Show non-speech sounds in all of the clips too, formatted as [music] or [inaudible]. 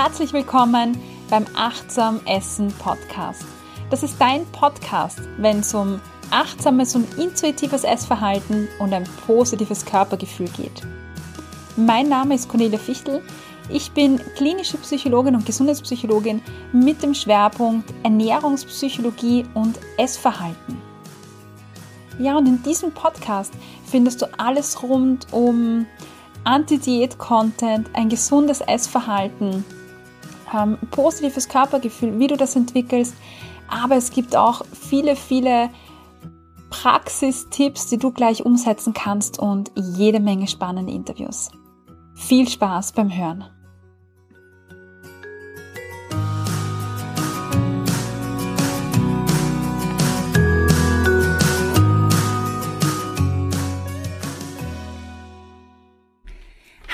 herzlich willkommen beim Achtsam Essen Podcast. Das ist dein Podcast, wenn es um achtsames und intuitives Essverhalten und ein positives Körpergefühl geht. Mein Name ist Cornelia Fichtel. Ich bin klinische Psychologin und Gesundheitspsychologin mit dem Schwerpunkt Ernährungspsychologie und Essverhalten. Ja, und in diesem Podcast findest du alles rund um Anti-Diät-Content, ein gesundes Essverhalten, ähm, positives Körpergefühl, wie du das entwickelst. Aber es gibt auch viele, viele Praxistipps, die du gleich umsetzen kannst und jede Menge spannende Interviews. Viel Spaß beim Hören.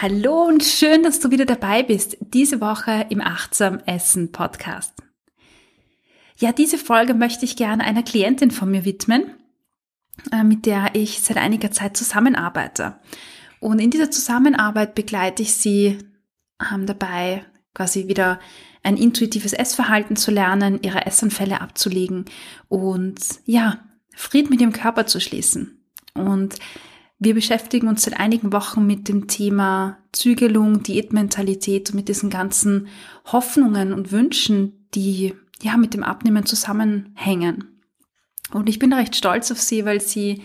Hallo und schön, dass du wieder dabei bist, diese Woche im Achtsam Essen Podcast. Ja, diese Folge möchte ich gerne einer Klientin von mir widmen, äh, mit der ich seit einiger Zeit zusammenarbeite. Und in dieser Zusammenarbeit begleite ich sie ähm, dabei, quasi wieder ein intuitives Essverhalten zu lernen, ihre Essanfälle abzulegen und ja, Fried mit dem Körper zu schließen. Und wir beschäftigen uns seit einigen Wochen mit dem Thema Zügelung, Diätmentalität und mit diesen ganzen Hoffnungen und Wünschen, die ja mit dem Abnehmen zusammenhängen. Und ich bin recht stolz auf sie, weil sie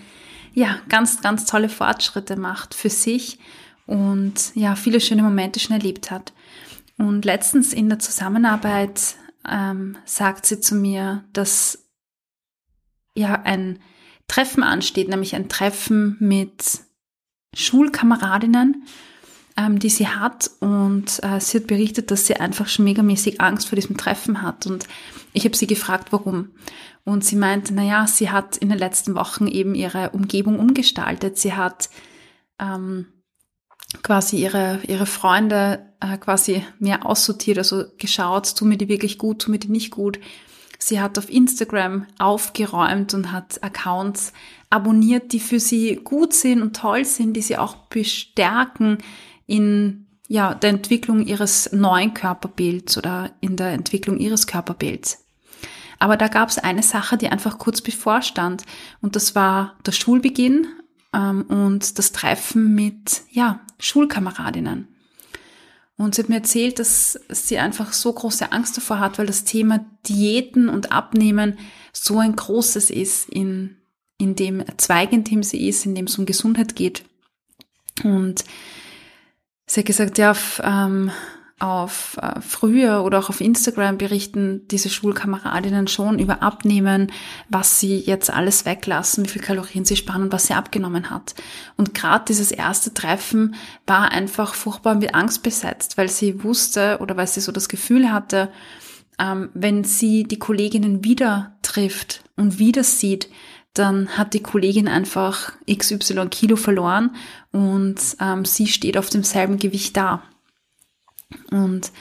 ja ganz, ganz tolle Fortschritte macht für sich und ja viele schöne Momente schon erlebt hat. Und letztens in der Zusammenarbeit ähm, sagt sie zu mir, dass ja ein Treffen ansteht, nämlich ein Treffen mit Schulkameradinnen, ähm, die sie hat. Und äh, sie hat berichtet, dass sie einfach schon megamäßig Angst vor diesem Treffen hat. Und ich habe sie gefragt, warum. Und sie meinte, naja, sie hat in den letzten Wochen eben ihre Umgebung umgestaltet. Sie hat ähm, quasi ihre, ihre Freunde äh, quasi mehr aussortiert, also geschaut, tun mir die wirklich gut, tun mir die nicht gut. Sie hat auf Instagram aufgeräumt und hat Accounts abonniert, die für sie gut sind und toll sind, die sie auch bestärken in ja, der Entwicklung ihres neuen Körperbilds oder in der Entwicklung ihres Körperbilds. Aber da gab es eine Sache, die einfach kurz bevorstand und das war der Schulbeginn ähm, und das Treffen mit ja, Schulkameradinnen. Und sie hat mir erzählt, dass sie einfach so große Angst davor hat, weil das Thema Diäten und Abnehmen so ein großes ist in, in dem Zweig, in dem sie ist, in dem es um Gesundheit geht. Und sie hat gesagt, ja, auf, ähm, auf äh, früher oder auch auf Instagram berichten diese Schulkameradinnen schon über Abnehmen, was sie jetzt alles weglassen, wie viel Kalorien sie sparen und was sie abgenommen hat. Und gerade dieses erste Treffen war einfach furchtbar mit Angst besetzt, weil sie wusste oder weil sie so das Gefühl hatte, ähm, wenn sie die Kolleginnen wieder trifft und wieder sieht, dann hat die Kollegin einfach XY Kilo verloren und ähm, sie steht auf demselben Gewicht da. Und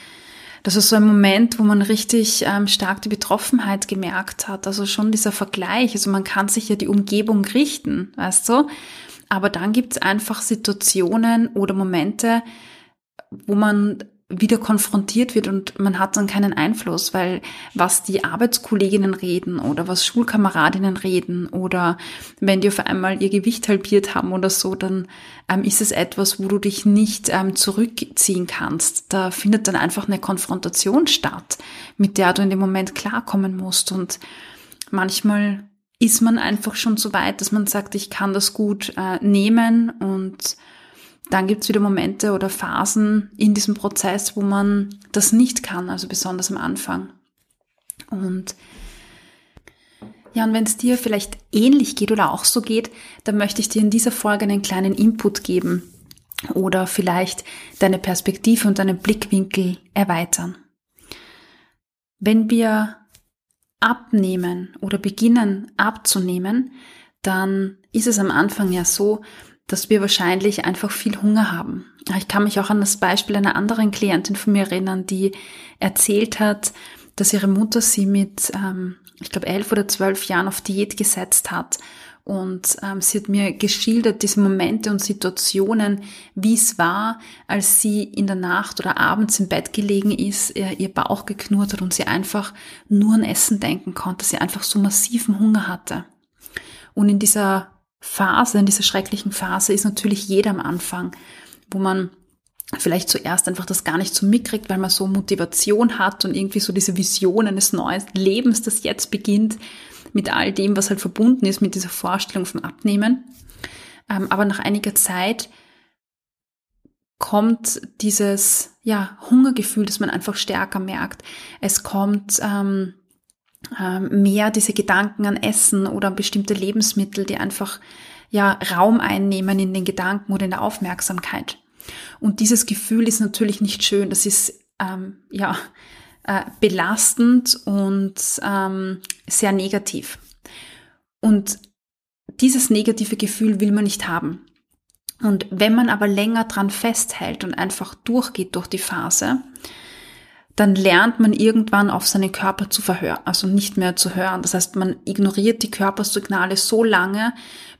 das ist so ein Moment, wo man richtig ähm, stark die Betroffenheit gemerkt hat. Also schon dieser Vergleich. Also man kann sich ja die Umgebung richten, weißt du? Aber dann gibt es einfach Situationen oder Momente, wo man wieder konfrontiert wird und man hat dann keinen Einfluss, weil was die Arbeitskolleginnen reden oder was Schulkameradinnen reden oder wenn die auf einmal ihr Gewicht halbiert haben oder so, dann ähm, ist es etwas, wo du dich nicht ähm, zurückziehen kannst. Da findet dann einfach eine Konfrontation statt, mit der du in dem Moment klarkommen musst und manchmal ist man einfach schon so weit, dass man sagt, ich kann das gut äh, nehmen und dann gibt es wieder Momente oder Phasen in diesem Prozess, wo man das nicht kann, also besonders am Anfang. Und ja, und wenn es dir vielleicht ähnlich geht oder auch so geht, dann möchte ich dir in dieser Folge einen kleinen Input geben oder vielleicht deine Perspektive und deinen Blickwinkel erweitern. Wenn wir abnehmen oder beginnen abzunehmen, dann ist es am Anfang ja so, dass wir wahrscheinlich einfach viel Hunger haben. Ich kann mich auch an das Beispiel einer anderen Klientin von mir erinnern, die erzählt hat, dass ihre Mutter sie mit, ähm, ich glaube, elf oder zwölf Jahren auf Diät gesetzt hat und ähm, sie hat mir geschildert diese Momente und Situationen, wie es war, als sie in der Nacht oder abends im Bett gelegen ist, ihr, ihr Bauch geknurrt hat und sie einfach nur an Essen denken konnte, sie einfach so massiven Hunger hatte. Und in dieser Phase, in dieser schrecklichen Phase ist natürlich jeder am Anfang, wo man vielleicht zuerst einfach das gar nicht so mitkriegt, weil man so Motivation hat und irgendwie so diese Vision eines neuen Lebens, das jetzt beginnt, mit all dem, was halt verbunden ist mit dieser Vorstellung vom Abnehmen. Ähm, aber nach einiger Zeit kommt dieses ja, Hungergefühl, das man einfach stärker merkt. Es kommt ähm, äh, mehr diese Gedanken an Essen oder an bestimmte Lebensmittel, die einfach ja Raum einnehmen in den Gedanken oder in der Aufmerksamkeit. Und dieses Gefühl ist natürlich nicht schön. Das ist ähm, ja äh, belastend und ähm, sehr negativ. Und dieses negative Gefühl will man nicht haben. Und wenn man aber länger dran festhält und einfach durchgeht durch die Phase, dann lernt man irgendwann auf seinen Körper zu verhören, also nicht mehr zu hören. Das heißt, man ignoriert die Körpersignale so lange,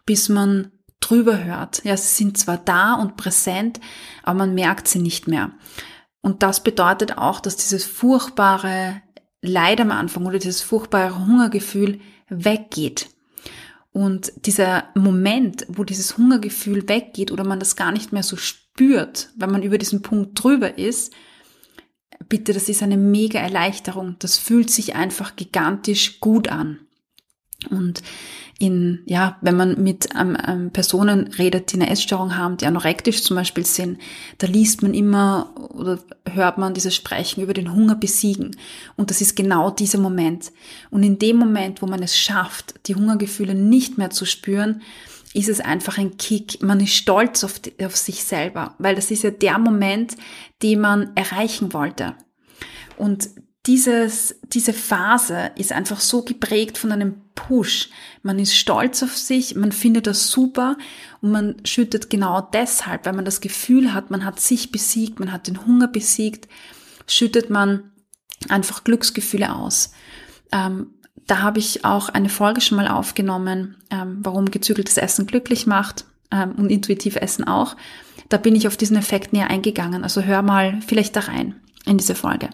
bis man drüber hört. Ja, sie sind zwar da und präsent, aber man merkt sie nicht mehr. Und das bedeutet auch, dass dieses furchtbare Leid am Anfang oder dieses furchtbare Hungergefühl weggeht. Und dieser Moment, wo dieses Hungergefühl weggeht oder man das gar nicht mehr so spürt, wenn man über diesen Punkt drüber ist, bitte, das ist eine mega Erleichterung. Das fühlt sich einfach gigantisch gut an. Und in, ja, wenn man mit ähm, ähm, Personen redet, die eine Essstörung haben, die anorektisch zum Beispiel sind, da liest man immer oder hört man dieses Sprechen über den Hunger besiegen. Und das ist genau dieser Moment. Und in dem Moment, wo man es schafft, die Hungergefühle nicht mehr zu spüren, ist es einfach ein Kick. Man ist stolz auf, die, auf sich selber, weil das ist ja der Moment, den man erreichen wollte. Und dieses, diese Phase ist einfach so geprägt von einem Push. Man ist stolz auf sich, man findet das super und man schüttet genau deshalb, weil man das Gefühl hat, man hat sich besiegt, man hat den Hunger besiegt, schüttet man einfach Glücksgefühle aus. Ähm, da habe ich auch eine Folge schon mal aufgenommen, ähm, warum gezügeltes Essen glücklich macht ähm, und intuitiv Essen auch. Da bin ich auf diesen Effekt näher eingegangen. Also hör mal vielleicht da rein in diese Folge.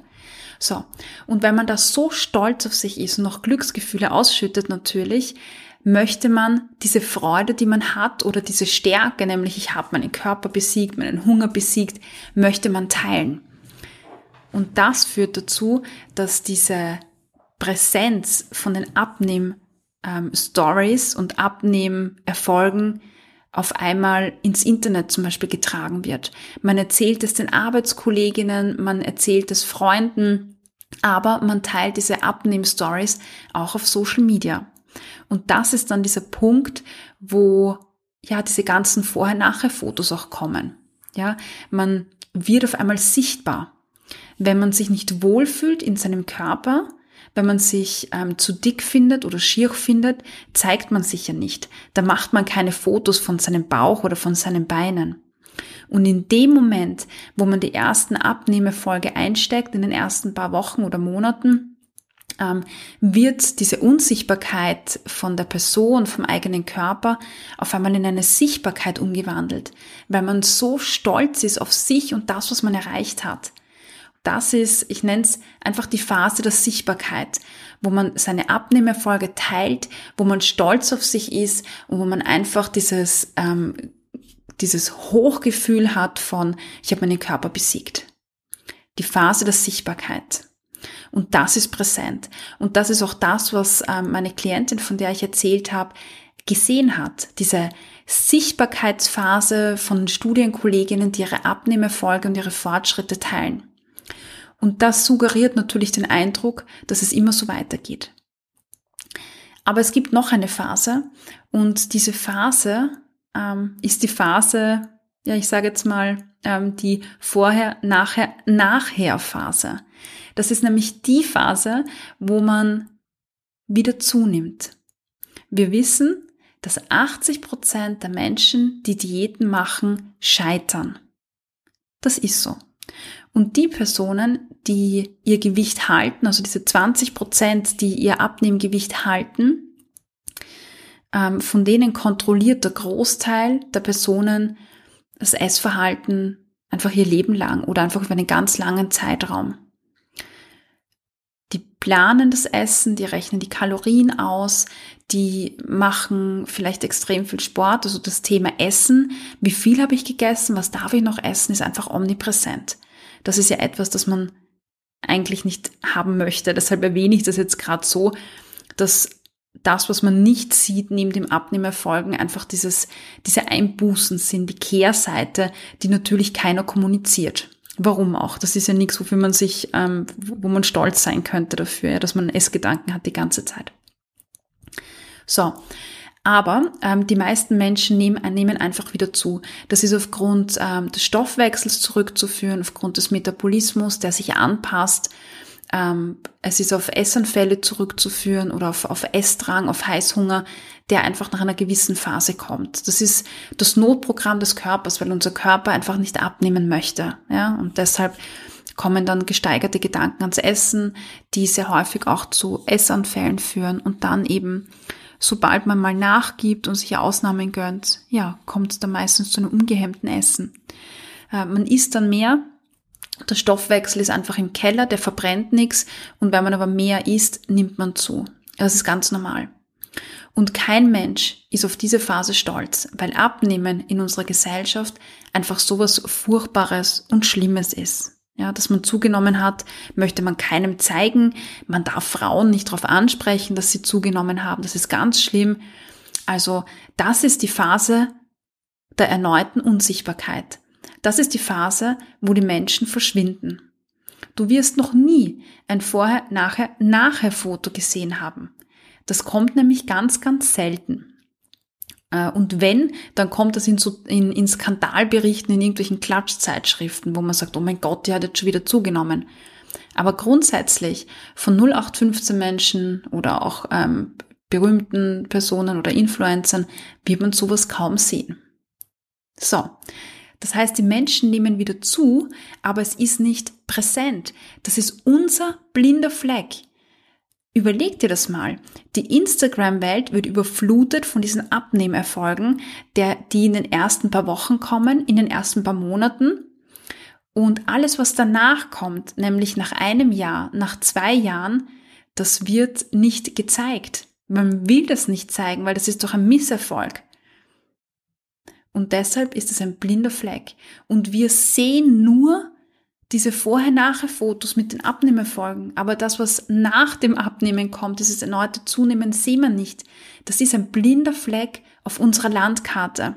So. Und wenn man da so stolz auf sich ist und noch Glücksgefühle ausschüttet natürlich, möchte man diese Freude, die man hat oder diese Stärke, nämlich ich habe meinen Körper besiegt, meinen Hunger besiegt, möchte man teilen. Und das führt dazu, dass diese Präsenz von den Abnehm-Stories und Abnehm-Erfolgen auf einmal ins Internet zum Beispiel getragen wird. Man erzählt es den Arbeitskolleginnen, man erzählt es Freunden, aber man teilt diese Abnehm-Stories auch auf Social Media. Und das ist dann dieser Punkt, wo ja diese ganzen Vorher-Nachher-Fotos auch kommen. Ja, man wird auf einmal sichtbar. Wenn man sich nicht wohlfühlt in seinem Körper, wenn man sich ähm, zu dick findet oder schier findet, zeigt man sich ja nicht. Da macht man keine Fotos von seinem Bauch oder von seinen Beinen. Und in dem Moment, wo man die ersten Abnehmefolge einsteckt, in den ersten paar Wochen oder Monaten, ähm, wird diese Unsichtbarkeit von der Person, vom eigenen Körper auf einmal in eine Sichtbarkeit umgewandelt, weil man so stolz ist auf sich und das, was man erreicht hat. Das ist, ich nenne es einfach die Phase der Sichtbarkeit, wo man seine Abnehmerfolge teilt, wo man stolz auf sich ist und wo man einfach dieses, ähm, dieses Hochgefühl hat von, ich habe meinen Körper besiegt. Die Phase der Sichtbarkeit. Und das ist präsent. Und das ist auch das, was ähm, meine Klientin, von der ich erzählt habe, gesehen hat. Diese Sichtbarkeitsphase von Studienkolleginnen, die ihre Abnehmerfolge und ihre Fortschritte teilen. Und das suggeriert natürlich den Eindruck, dass es immer so weitergeht. Aber es gibt noch eine Phase und diese Phase ähm, ist die Phase, ja, ich sage jetzt mal, ähm, die vorher, nachher, nachher Phase. Das ist nämlich die Phase, wo man wieder zunimmt. Wir wissen, dass 80 Prozent der Menschen, die Diäten machen, scheitern. Das ist so. Und die Personen, die ihr Gewicht halten, also diese 20 Prozent, die ihr Abnehmgewicht halten, ähm, von denen kontrolliert der Großteil der Personen das Essverhalten einfach ihr Leben lang oder einfach über einen ganz langen Zeitraum. Die planen das Essen, die rechnen die Kalorien aus, die machen vielleicht extrem viel Sport. Also das Thema Essen, wie viel habe ich gegessen, was darf ich noch essen, ist einfach omnipräsent. Das ist ja etwas, das man eigentlich nicht haben möchte. Deshalb erwähne ich das jetzt gerade so, dass das, was man nicht sieht, neben dem Abnehmerfolgen, einfach dieses, diese Einbußen sind, die Kehrseite, die natürlich keiner kommuniziert. Warum auch? Das ist ja nichts, wofür man sich, ähm, wo man stolz sein könnte dafür, dass man Essgedanken hat die ganze Zeit. So. Aber ähm, die meisten Menschen nehmen, nehmen einfach wieder zu. Das ist aufgrund ähm, des Stoffwechsels zurückzuführen, aufgrund des Metabolismus, der sich anpasst ähm, es ist auf Essanfälle zurückzuführen oder auf, auf Essdrang, auf Heißhunger, der einfach nach einer gewissen Phase kommt. Das ist das Notprogramm des Körpers, weil unser Körper einfach nicht abnehmen möchte. Ja? Und deshalb kommen dann gesteigerte Gedanken ans Essen, die sehr häufig auch zu Essanfällen führen und dann eben, sobald man mal nachgibt und sich Ausnahmen gönnt, ja, kommt es dann meistens zu einem ungehemmten Essen. Äh, man isst dann mehr, der Stoffwechsel ist einfach im Keller, der verbrennt nichts und wenn man aber mehr isst, nimmt man zu. Das ist ganz normal. Und kein Mensch ist auf diese Phase stolz, weil Abnehmen in unserer Gesellschaft einfach sowas Furchtbares und Schlimmes ist. Ja, dass man zugenommen hat, möchte man keinem zeigen. Man darf Frauen nicht darauf ansprechen, dass sie zugenommen haben. Das ist ganz schlimm. Also, das ist die Phase der erneuten Unsichtbarkeit. Das ist die Phase, wo die Menschen verschwinden. Du wirst noch nie ein Vorher, Nachher, Nachher Foto gesehen haben. Das kommt nämlich ganz, ganz selten. Äh, und wenn, dann kommt das in, so, in, in Skandalberichten, in irgendwelchen Klatschzeitschriften, wo man sagt, oh mein Gott, die hat jetzt schon wieder zugenommen. Aber grundsätzlich von 0815 Menschen oder auch ähm, berühmten Personen oder Influencern wird man sowas kaum sehen. So, das heißt, die Menschen nehmen wieder zu, aber es ist nicht präsent. Das ist unser blinder Fleck. Überleg dir das mal. Die Instagram-Welt wird überflutet von diesen Abnehmerfolgen, der, die in den ersten paar Wochen kommen, in den ersten paar Monaten. Und alles, was danach kommt, nämlich nach einem Jahr, nach zwei Jahren, das wird nicht gezeigt. Man will das nicht zeigen, weil das ist doch ein Misserfolg. Und deshalb ist es ein blinder Fleck. Und wir sehen nur diese Vorher-Nachher-Fotos mit den Abnehmerfolgen. Aber das, was nach dem Abnehmen kommt, dieses erneute Zunehmen, sehen wir nicht. Das ist ein blinder Fleck auf unserer Landkarte.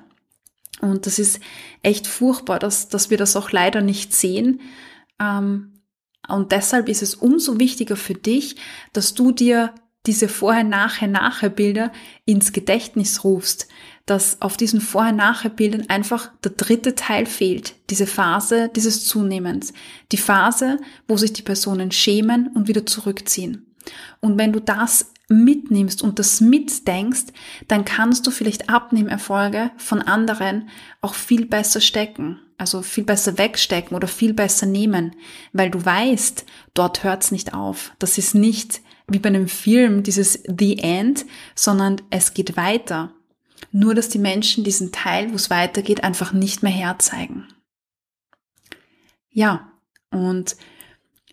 Und das ist echt furchtbar, dass, dass wir das auch leider nicht sehen. Ähm, und deshalb ist es umso wichtiger für dich, dass du dir diese Vorher-Nachher-Nachher-Bilder ins Gedächtnis rufst, dass auf diesen Vorher-Nachher-Bildern einfach der dritte Teil fehlt, diese Phase dieses Zunehmens, die Phase, wo sich die Personen schämen und wieder zurückziehen. Und wenn du das mitnimmst und das mitdenkst, dann kannst du vielleicht Abnehmerfolge von anderen auch viel besser stecken, also viel besser wegstecken oder viel besser nehmen, weil du weißt, dort hört's nicht auf. Das ist nicht wie bei einem Film dieses The End, sondern es geht weiter. Nur dass die Menschen diesen Teil, wo es weitergeht, einfach nicht mehr herzeigen. Ja, und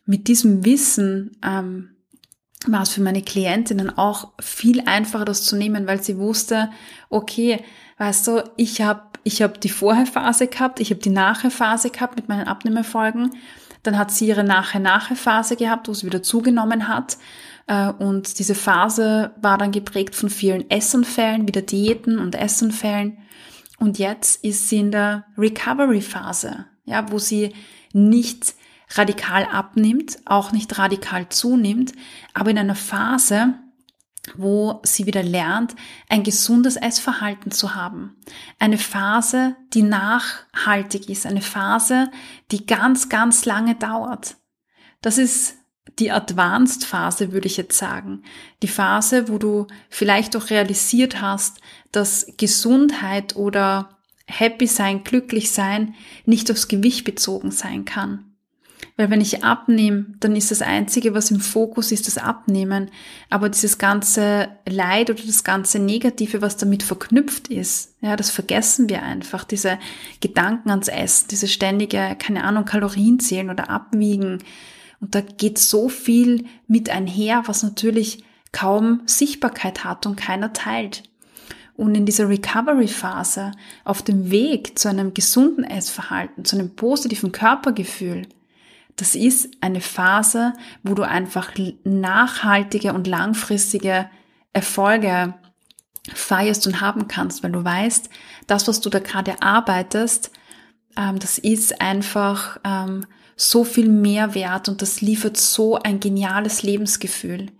mit diesem Wissen ähm, war es für meine Klientinnen auch viel einfacher, das zu nehmen, weil sie wusste, okay, weißt du, ich habe ich hab die Vorherphase gehabt, ich habe die Nachherphase gehabt mit meinen Abnehmerfolgen, dann hat sie ihre Nachher-Nachher-Phase gehabt, wo sie wieder zugenommen hat äh, und diese Phase war dann geprägt von vielen Essanfällen, wieder Diäten und Essanfällen. Und jetzt ist sie in der Recovery-Phase, ja, wo sie nicht radikal abnimmt, auch nicht radikal zunimmt, aber in einer Phase, wo sie wieder lernt, ein gesundes Essverhalten zu haben. Eine Phase, die nachhaltig ist, eine Phase, die ganz, ganz lange dauert. Das ist die Advanced-Phase, würde ich jetzt sagen. Die Phase, wo du vielleicht auch realisiert hast, dass Gesundheit oder Happy sein, glücklich sein nicht aufs Gewicht bezogen sein kann. Weil wenn ich abnehme, dann ist das Einzige, was im Fokus ist, das Abnehmen. Aber dieses ganze Leid oder das ganze Negative, was damit verknüpft ist, ja, das vergessen wir einfach. Diese Gedanken ans Essen, diese ständige, keine Ahnung, Kalorien zählen oder abwiegen. Und da geht so viel mit einher, was natürlich kaum Sichtbarkeit hat und keiner teilt. Und in dieser Recovery-Phase, auf dem Weg zu einem gesunden Essverhalten, zu einem positiven Körpergefühl, das ist eine Phase, wo du einfach nachhaltige und langfristige Erfolge feierst und haben kannst, weil du weißt, das, was du da gerade arbeitest, ähm, das ist einfach ähm, so viel mehr wert und das liefert so ein geniales Lebensgefühl.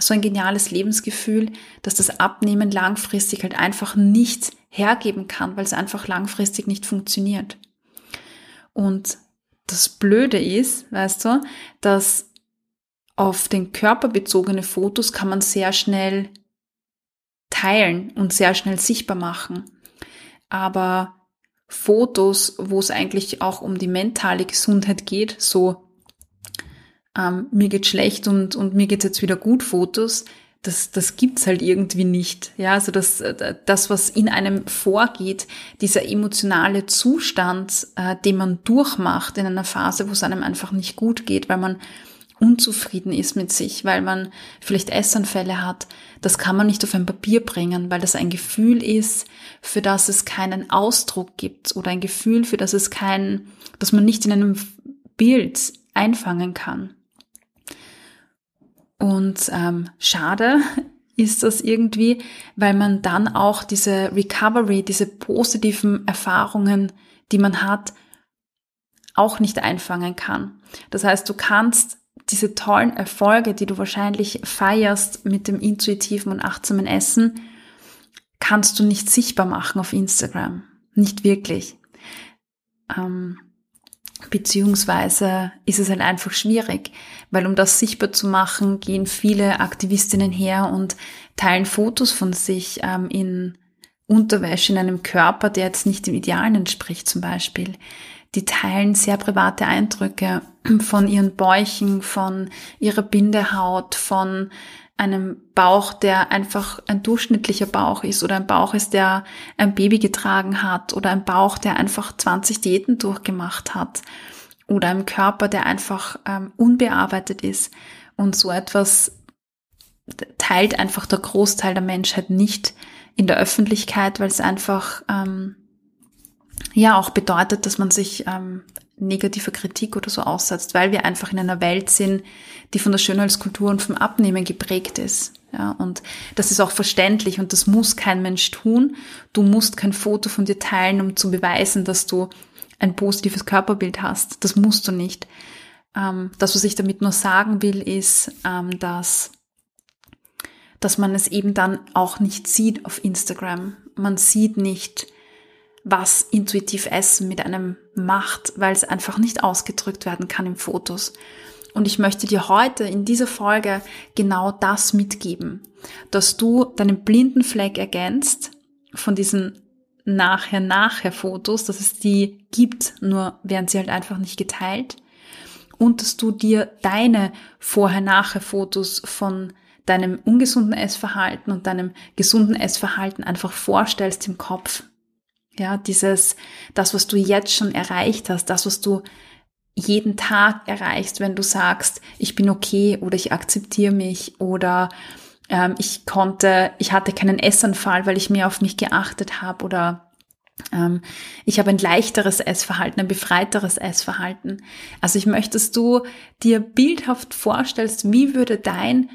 So ein geniales Lebensgefühl, dass das Abnehmen langfristig halt einfach nicht hergeben kann, weil es einfach langfristig nicht funktioniert. Und das Blöde ist, weißt du, dass auf den Körper bezogene Fotos kann man sehr schnell teilen und sehr schnell sichtbar machen. Aber Fotos, wo es eigentlich auch um die mentale Gesundheit geht, so ähm, mir geht schlecht und, und mir geht's jetzt wieder gut Fotos, das, das gibt's halt irgendwie nicht. Ja, also das, äh, das, was in einem vorgeht, dieser emotionale Zustand, äh, den man durchmacht in einer Phase, wo es einem einfach nicht gut geht, weil man unzufrieden ist mit sich, weil man vielleicht Essanfälle hat, das kann man nicht auf ein Papier bringen, weil das ein Gefühl ist, für das es keinen Ausdruck gibt oder ein Gefühl, für das es kein, dass man nicht in einem Bild einfangen kann. Und ähm, schade [laughs] ist das irgendwie, weil man dann auch diese Recovery, diese positiven Erfahrungen, die man hat, auch nicht einfangen kann. Das heißt, du kannst diese tollen Erfolge, die du wahrscheinlich feierst mit dem intuitiven und achtsamen Essen, kannst du nicht sichtbar machen auf Instagram. Nicht wirklich. Ähm, beziehungsweise ist es halt einfach schwierig, weil um das sichtbar zu machen, gehen viele Aktivistinnen her und teilen Fotos von sich ähm, in Unterwäsche in einem Körper, der jetzt nicht dem Idealen entspricht zum Beispiel. Die teilen sehr private Eindrücke von ihren Bäuchen, von ihrer Bindehaut, von einem Bauch, der einfach ein durchschnittlicher Bauch ist oder ein Bauch ist, der ein Baby getragen hat oder ein Bauch, der einfach 20 Diäten durchgemacht hat oder ein Körper, der einfach ähm, unbearbeitet ist. Und so etwas teilt einfach der Großteil der Menschheit nicht in der Öffentlichkeit, weil es einfach ähm, ja auch bedeutet, dass man sich ähm, negative Kritik oder so aussetzt, weil wir einfach in einer Welt sind, die von der Schönheitskultur und vom Abnehmen geprägt ist. Ja, und das ist auch verständlich und das muss kein Mensch tun. Du musst kein Foto von dir teilen, um zu beweisen, dass du ein positives Körperbild hast. Das musst du nicht. Ähm, das, was ich damit nur sagen will, ist, ähm, dass, dass man es eben dann auch nicht sieht auf Instagram. Man sieht nicht, was intuitiv Essen mit einem macht, weil es einfach nicht ausgedrückt werden kann in Fotos. Und ich möchte dir heute in dieser Folge genau das mitgeben, dass du deinen blinden Fleck ergänzt von diesen Nachher-Nachher-Fotos, dass es die gibt, nur werden sie halt einfach nicht geteilt. Und dass du dir deine Vorher-Nachher-Fotos von deinem ungesunden Essverhalten und deinem gesunden Essverhalten einfach vorstellst im Kopf. Ja, dieses, das, was du jetzt schon erreicht hast, das, was du jeden Tag erreichst, wenn du sagst, ich bin okay oder ich akzeptiere mich oder ähm, ich konnte, ich hatte keinen Essanfall, weil ich mehr auf mich geachtet habe oder ähm, ich habe ein leichteres Essverhalten, ein befreiteres Essverhalten. Also ich möchte, dass du dir bildhaft vorstellst, wie würde dein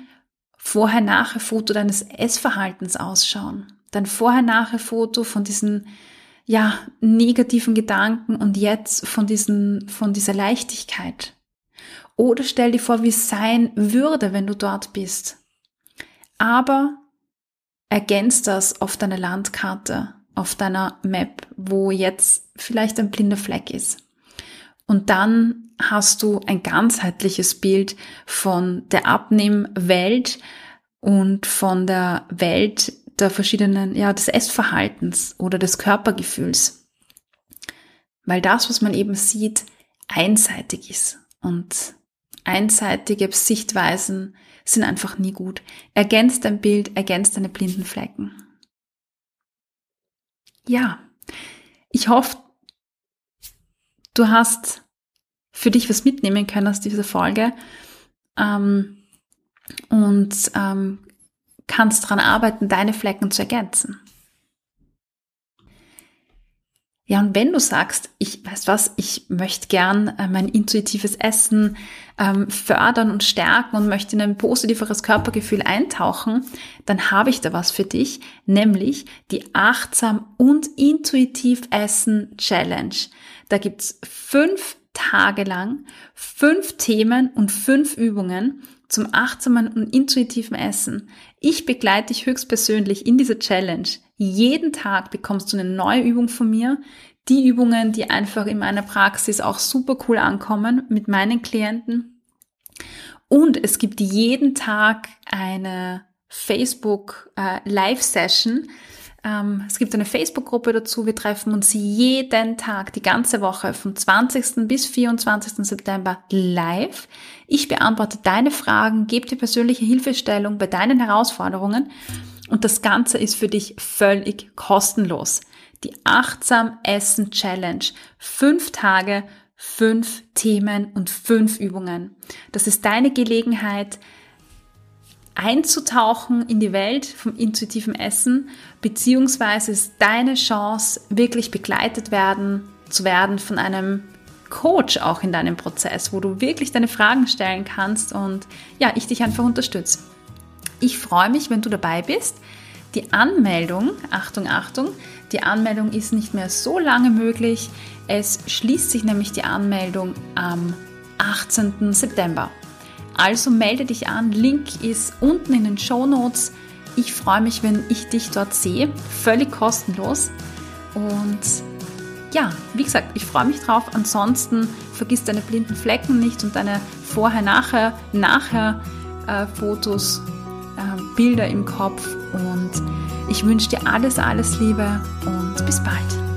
Vorher-Nachher-Foto deines Essverhaltens ausschauen. Dein Vorher-Nachher-Foto von diesen ja, negativen Gedanken und jetzt von diesen, von dieser Leichtigkeit. Oder stell dir vor, wie es sein würde, wenn du dort bist. Aber ergänzt das auf deiner Landkarte, auf deiner Map, wo jetzt vielleicht ein blinder Fleck ist. Und dann hast du ein ganzheitliches Bild von der Abnehmwelt und von der Welt der verschiedenen, ja, des Essverhaltens oder des Körpergefühls. Weil das, was man eben sieht, einseitig ist. Und einseitige Sichtweisen sind einfach nie gut. Ergänzt dein Bild, ergänzt deine blinden Flecken. Ja, ich hoffe, du hast für dich was mitnehmen können aus dieser Folge ähm, und ähm, kannst daran arbeiten, deine Flecken zu ergänzen. Ja, und wenn du sagst, ich weiß was, ich möchte gern äh, mein intuitives Essen ähm, fördern und stärken und möchte in ein positiveres Körpergefühl eintauchen, dann habe ich da was für dich, nämlich die achtsam und intuitiv Essen Challenge. Da gibt's fünf Tage lang fünf Themen und fünf Übungen zum achtsamen und intuitiven Essen. Ich begleite dich höchstpersönlich in dieser Challenge. Jeden Tag bekommst du eine neue Übung von mir. Die Übungen, die einfach in meiner Praxis auch super cool ankommen mit meinen Klienten. Und es gibt jeden Tag eine Facebook äh, Live Session, es gibt eine Facebook-Gruppe dazu. Wir treffen uns jeden Tag, die ganze Woche, vom 20. bis 24. September live. Ich beantworte deine Fragen, gebe dir persönliche Hilfestellung bei deinen Herausforderungen. Und das Ganze ist für dich völlig kostenlos. Die Achtsam Essen Challenge. Fünf Tage, fünf Themen und fünf Übungen. Das ist deine Gelegenheit, einzutauchen in die Welt vom intuitiven Essen, beziehungsweise ist deine Chance, wirklich begleitet werden, zu werden von einem Coach auch in deinem Prozess, wo du wirklich deine Fragen stellen kannst und ja, ich dich einfach unterstütze. Ich freue mich, wenn du dabei bist. Die Anmeldung, Achtung, Achtung, die Anmeldung ist nicht mehr so lange möglich. Es schließt sich nämlich die Anmeldung am 18. September. Also melde dich an, Link ist unten in den Show Notes. Ich freue mich, wenn ich dich dort sehe, völlig kostenlos. Und ja, wie gesagt, ich freue mich drauf. Ansonsten vergiss deine blinden Flecken nicht und deine Vorher-Nachher, Nachher-Fotos, äh, Bilder im Kopf. Und ich wünsche dir alles, alles Liebe und bis bald.